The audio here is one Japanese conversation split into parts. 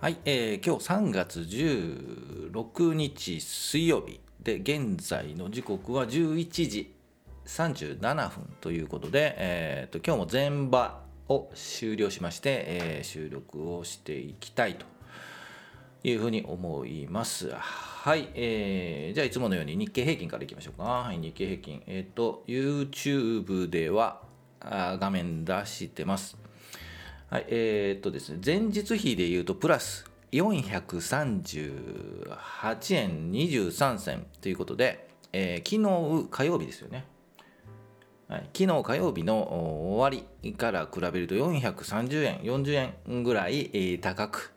はい、えー今日3月16日水曜日で現在の時刻は11時37分ということで、えーと今日も前場を終了しまして、えー収録をしていきたいというふうに思います。はい、えーじゃあいつものように日経平均からいきましょうか。はい、日経平均。えっ、と、YouTube ではあ画面出してます。はい、えーっとですね、前日比で言うとプラス438円23銭ということで、えー昨日火曜日ですよね。はい、昨日火曜日の終わりから比べると430円、40円ぐらい、高く、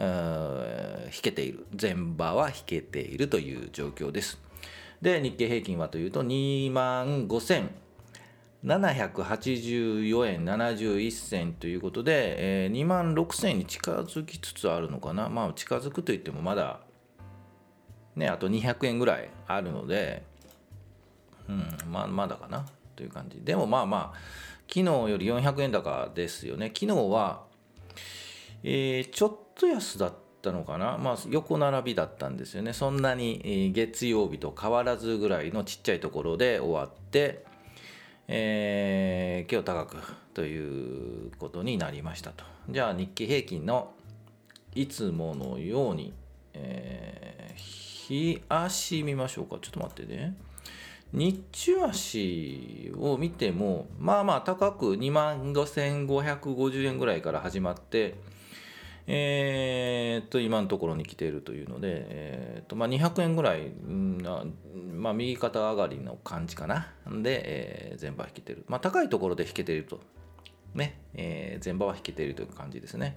引けている。前場は引けているという状況です。で、日経平均はというと2万5000 784円71銭ということで、えー2万6000円に近づきつつあるのかな。まあ近づくといってもまだねあと200円ぐらいあるのでうんまあまだかなという感じ。でもまあまあ昨日より400円高ですよね。昨日は、えーちょっと安だったのかな。まあ横並びだったんですよね。そんなに、月曜日と変わらずぐらいのちっちゃいところで終わってえー今日高くということになりましたと。じゃあ日経平均のいつものように、えー日足見ましょうか。ちょっと待ってね。日中足を見ても、まあまあ高く2万5550円ぐらいから始まって、えーっと今のところに来ているというので、えーっとまあ、200円ぐらい、うんまあ、右肩上がりの感じかな。で、えー前場引けてる。まあ、高いところで引けていると。ね、えー前場は引けているという感じですね。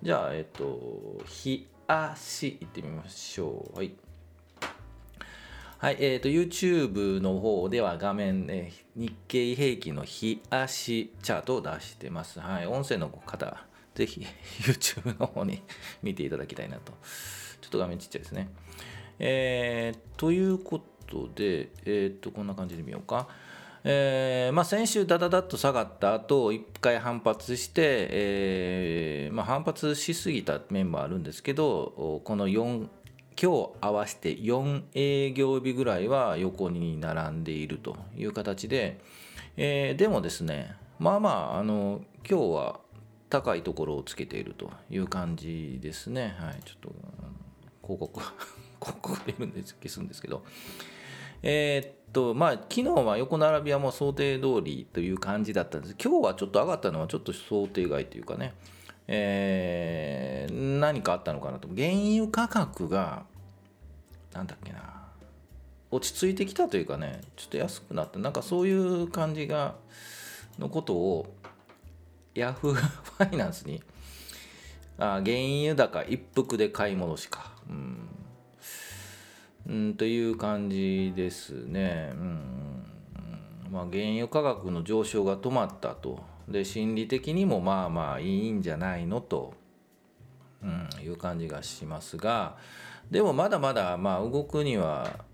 じゃあ、えっと、日足いってみましょう。はい。はい、えー、と YouTube の方では画面、えー日経平均の日足チャートを出してます。はい、音声の方、ぜひ YouTube の方に 見ていただきたいなと。ちょっと画面ちっちゃいですね。えーということで、えー、とこんな感じで見ようか。えーまあ、先週ダダダッと下がった後一回反発して、えーまあ、反発しすぎた面もあるんですけどこの4今日合わせて4営業日ぐらいは横に並んでいるという形で、えーでもですねまあまああの今日は高いところをつけているという感じですね。はい。ちょっと広告 広告でいるんです消すんですけど。えーっとまあ昨日は横並びはもう想定通りという感じだったんです。今日はちょっと上がったのはちょっと想定外というかね。えー何かあったのかなと。原油価格がなんだっけな。落ち着いてきたというかね。ちょっと安くなった。なんかそういう感じがのことをヤフー ファイナンスにあ原油高一服で買い戻しか。うん。うん、という感じですね。うん。まあ、原油価格の上昇が止まったと。で、心理的にもまあまあいいんじゃないのと、うん、いう感じがしますが、でもまだまだまあ動くには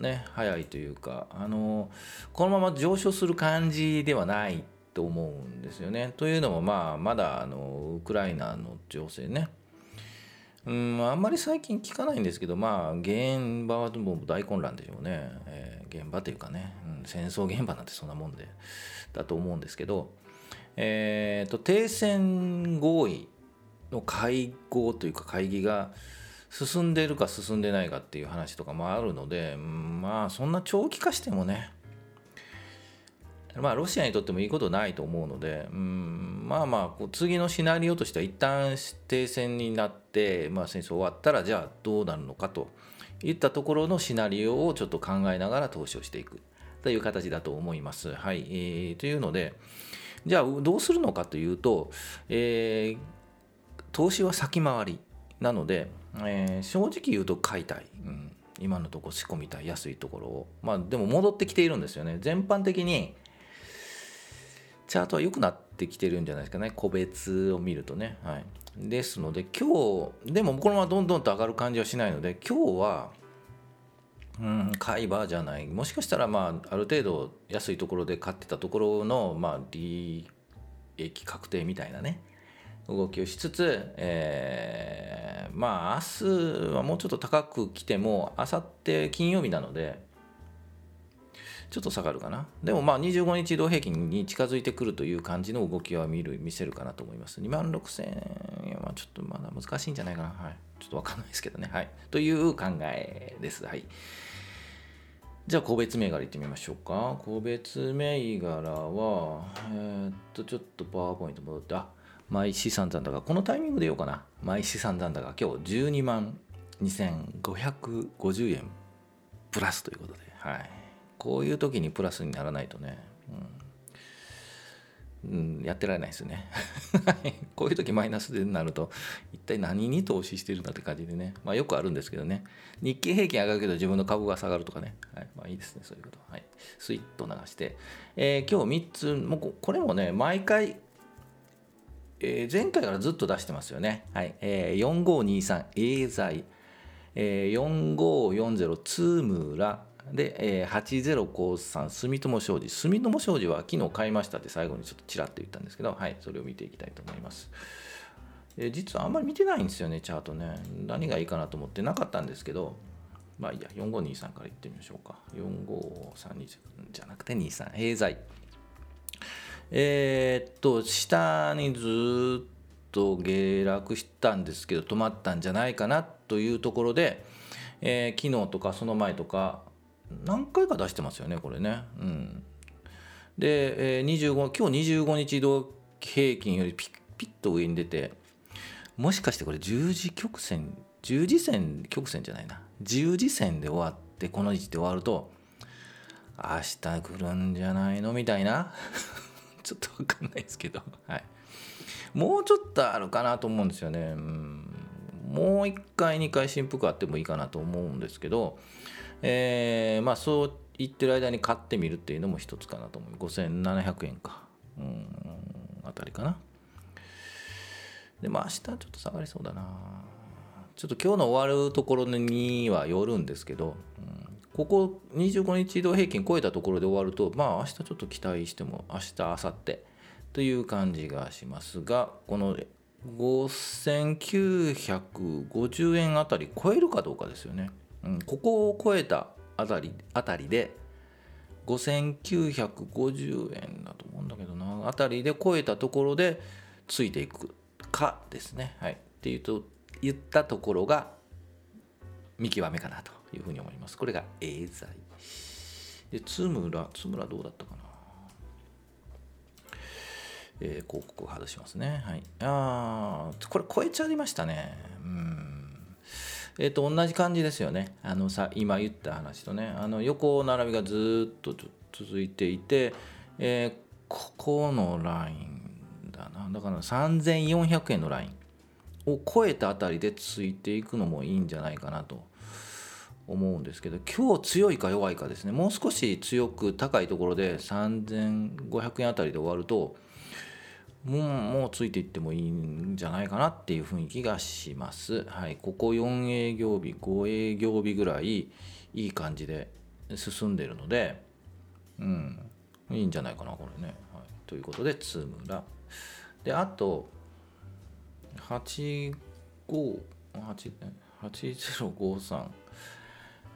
ね、早いというか、あの、このまま上昇する感じではないと思うんですよね。というのもまあまだあのウクライナの情勢ね、うん、あんまり最近聞かないんですけど、まあ、現場はもう大混乱でしょうね。えー現場というかね、うん、戦争現場なんてそんなもんで、だと思うんですけど、えーと、停戦合意の会合というか会議が進んでるか進んでないかっていう話とかもあるので、まあ、そんな長期化してもね、まあ、ロシアにとってもいいことないと思うので、うん、まあまあ、次のシナリオとしては、一旦停戦になって、まあ、戦争終わったら、じゃあどうなるのかといったところのシナリオをちょっと考えながら投資をしていくという形だと思います。はい。えーというので、じゃあどうするのかというと、えー投資は先回りなので、えー正直言うと買いたい。うん今のとこ仕込みたい安いところをまあでも戻ってきているんですよね全般的にチャートは良くなってきてるんじゃないですかね。個別を見るとね。はい。ですので今日でもこのままどんどんと上がる感じはしないので今日はうん買い場じゃない。もしかしたらまあある程度安いところで買ってたところのまあ利益確定みたいなね動きをしつつ、えー、まあ明日はもうちょっと高く来てもあさって金曜日なのでちょっと下がるかな。でもまあ25日移動平均に近づいてくるという感じの動きは見る見せるかなと思います。2万6000円はちょっとまだ難しいんじゃないかな。はい。ちょっとわかんないですけどね。はい。という考えです。はい。じゃあ個別銘柄いってみましょうか。個別銘柄は、えー、っと、ちょっとパワーポイント戻って、あ毎資産残高、このタイミングで言おうかな。毎資産残高、今日12万2550円プラスということで、はい。こういう時にプラスにならないとね、うん、うん、やってられないですよね。こういう時マイナスでなると一体何に投資してるんだって感じでね。まあよくあるんですけどね。日経平均上がるけど自分の株が下がるとかね、はい、まあいいですね。そういうこと。はい。スイッと流して、えー、今日3つもうこれもね毎回えー、前回からずっと出してますよね。はい。えー、4523、エーザイ、えー、4540、ツームラ、で、えー、8053住友商事住友商事は昨日買いましたって最後にちょっとちらっと言ったんですけど、はい、それを見ていきたいと思います。えー、実はあんまり見てないんですよね、チャートね。何がいいかなと思ってなかったんですけど、まあいいや、4523からいってみましょうか。4532じゃなくて23、平剤。えー、っと、下にずっと下落したんですけど、止まったんじゃないかなというところで、えー、昨日とかその前とか、何回か出してますよねこれね。うん、で、えー、25今日25日移動平均よりピッピッと上に出てもしかしてこれ十字曲線十字線曲線じゃないな。十字線で終わってこの位置で終わると明日来るんじゃないのみたいな。ちょっと分かんないですけど、はい、もうちょっとあるかなと思うんですよね。うん。もう1回2回振幅あってもいいかなと思うんですけどえー、まあそう言ってる間に買ってみるっていうのも一つかなと思う。5700円か。うんあたりかな。でも明日ちょっと下がりそうだな。ちょっと今日の終わるところにはよるんですけど、うん、ここ25日移動平均超えたところで終わるとまあ明日ちょっと期待しても明日明後日という感じがしますがこの5950円あたり超えるかどうかですよね。ここを超えたあたりあたりで5950円だと思うんだけどなあたりで超えたところでついていくかですね。はい、っていうと言ったところが見極めかなというふうに思います。これが A 剤。で、津村、津村どうだったかなえー、広告を外しますね。はい。ああ、これ超えちゃいましたね。うん。えー、と同じ感じですよね。あのさ今言った話とね。あの横並びがずっと続いていて、えー、ここのラインだな。だから3400円のラインを超えたあたりでついていくのもいいんじゃないかなと。思うんですけど今日強いか弱いかですね。もう少し強く高いところで3500円あたりで終わるともうもうついていってもいいんじゃないかなっていう雰囲気がします。はい、ここ4営業日5営業日ぐらいいい感じで進んでるので、うん、いいんじゃないかなこれね。はい、ということで津村。であと85 8053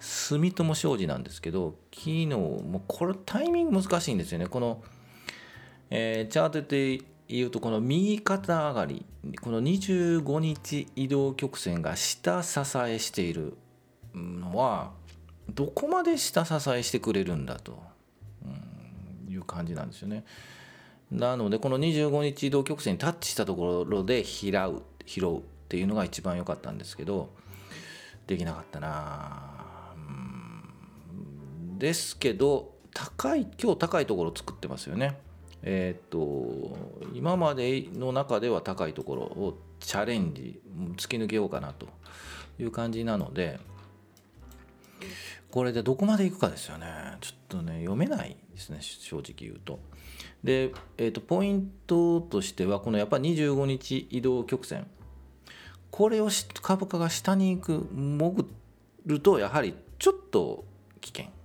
住友商事なんですけど昨日もうこれタイミング難しいんですよね。この、えー、チャートでいうとこの右肩上がりこの25日移動曲線が下支えしているのはどこまで下支えしてくれるんだとうんいう感じなんですよね。なのでこの25日移動曲線にタッチしたところで拾う拾うっていうのが一番良かったんですけどできなかったなですけど高い今日高いところ作ってますよね。えっ、と今までの中では高いところをチャレンジ突き抜けようかなという感じなのでこれでどこまでいくかですよね。ちょっとね読めないですね正直言うと。で、えーと、ポイントとしてはこのやっぱ25日移動曲線。これを株価が下に行く潜るとやはりちょっと危険。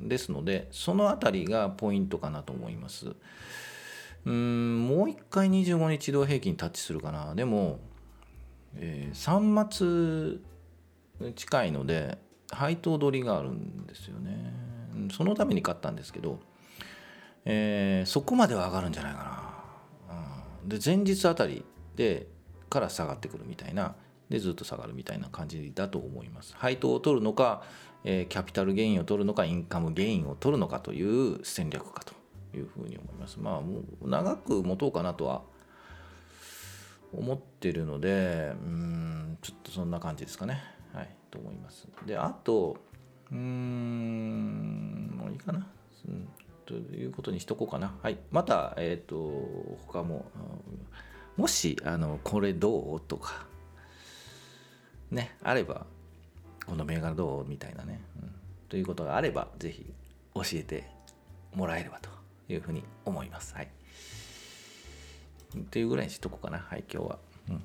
ですのでその辺りがポイントかなと思います。うんもう一回25日移動平均タッチするかな。でも、えー、3末近いので配当取りがあるんですよね。そのために買ったんですけど、えー、そこまでは上がるんじゃないかな、うん、で前日あたりでから下がってくるみたいなでずっと下がるみたいな感じだと思います。配当を取るのか、えー、キャピタルゲインを取るのかインカムゲインを取るのかという戦略かというふうに思います。まあもう長く持とうかなとは思ってるのでうんちょっとそんな感じですかね。はいと思います。であとうんもういいかな、うん、ということにしとこうかな。はいまたえっ、ー、と他ももしあのこれどう？とかねあればこの銘柄どうみたいなね、うん、ということがあればぜひ教えてもらえればというふうに思います。はい。というぐらいにしとこうかな。はい、今日は。うん、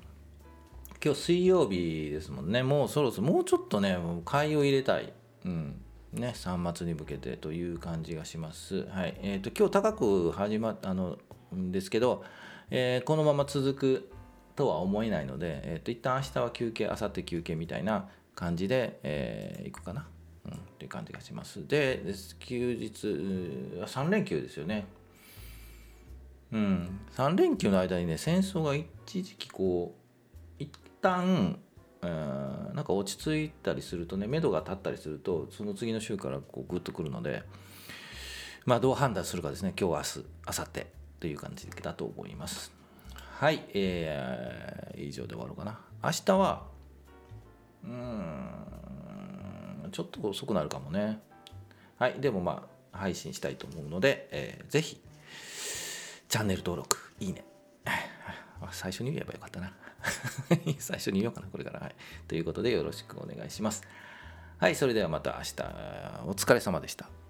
今日水曜日ですもんね。もうそろそろ、もうちょっとね、買いを入れたい。うん。ね、3末に向けてという感じがします。はい。え、ー、と、今日高く始まったのですけど、えー、このまま続くとは思えないので、えっ、ー、と、一旦明日は休憩、明後日休憩みたいな感じで、えー、いくかな。うん、っていう感じがします。で、休日、3連休ですよね。うん、3連休の間にね、戦争が一時期こう、一旦、えー、なんか落ち着いたりするとね、目処が立ったりすると、その次の週からこうグッとくるので、まあ、どう判断するかですね、今日、明日、明後日という感じだと思います。はい、えー、以上で終わろうかな。明日は、うん、ちょっと遅くなるかもね。はい、でもまあ、配信したいと思うので、えー、ぜひ、チャンネル登録、いいね。最初に言えばよかったな。最初に言おうかな、これから。はい。ということで、よろしくお願いします。はい、それではまた明日、お疲れ様でした。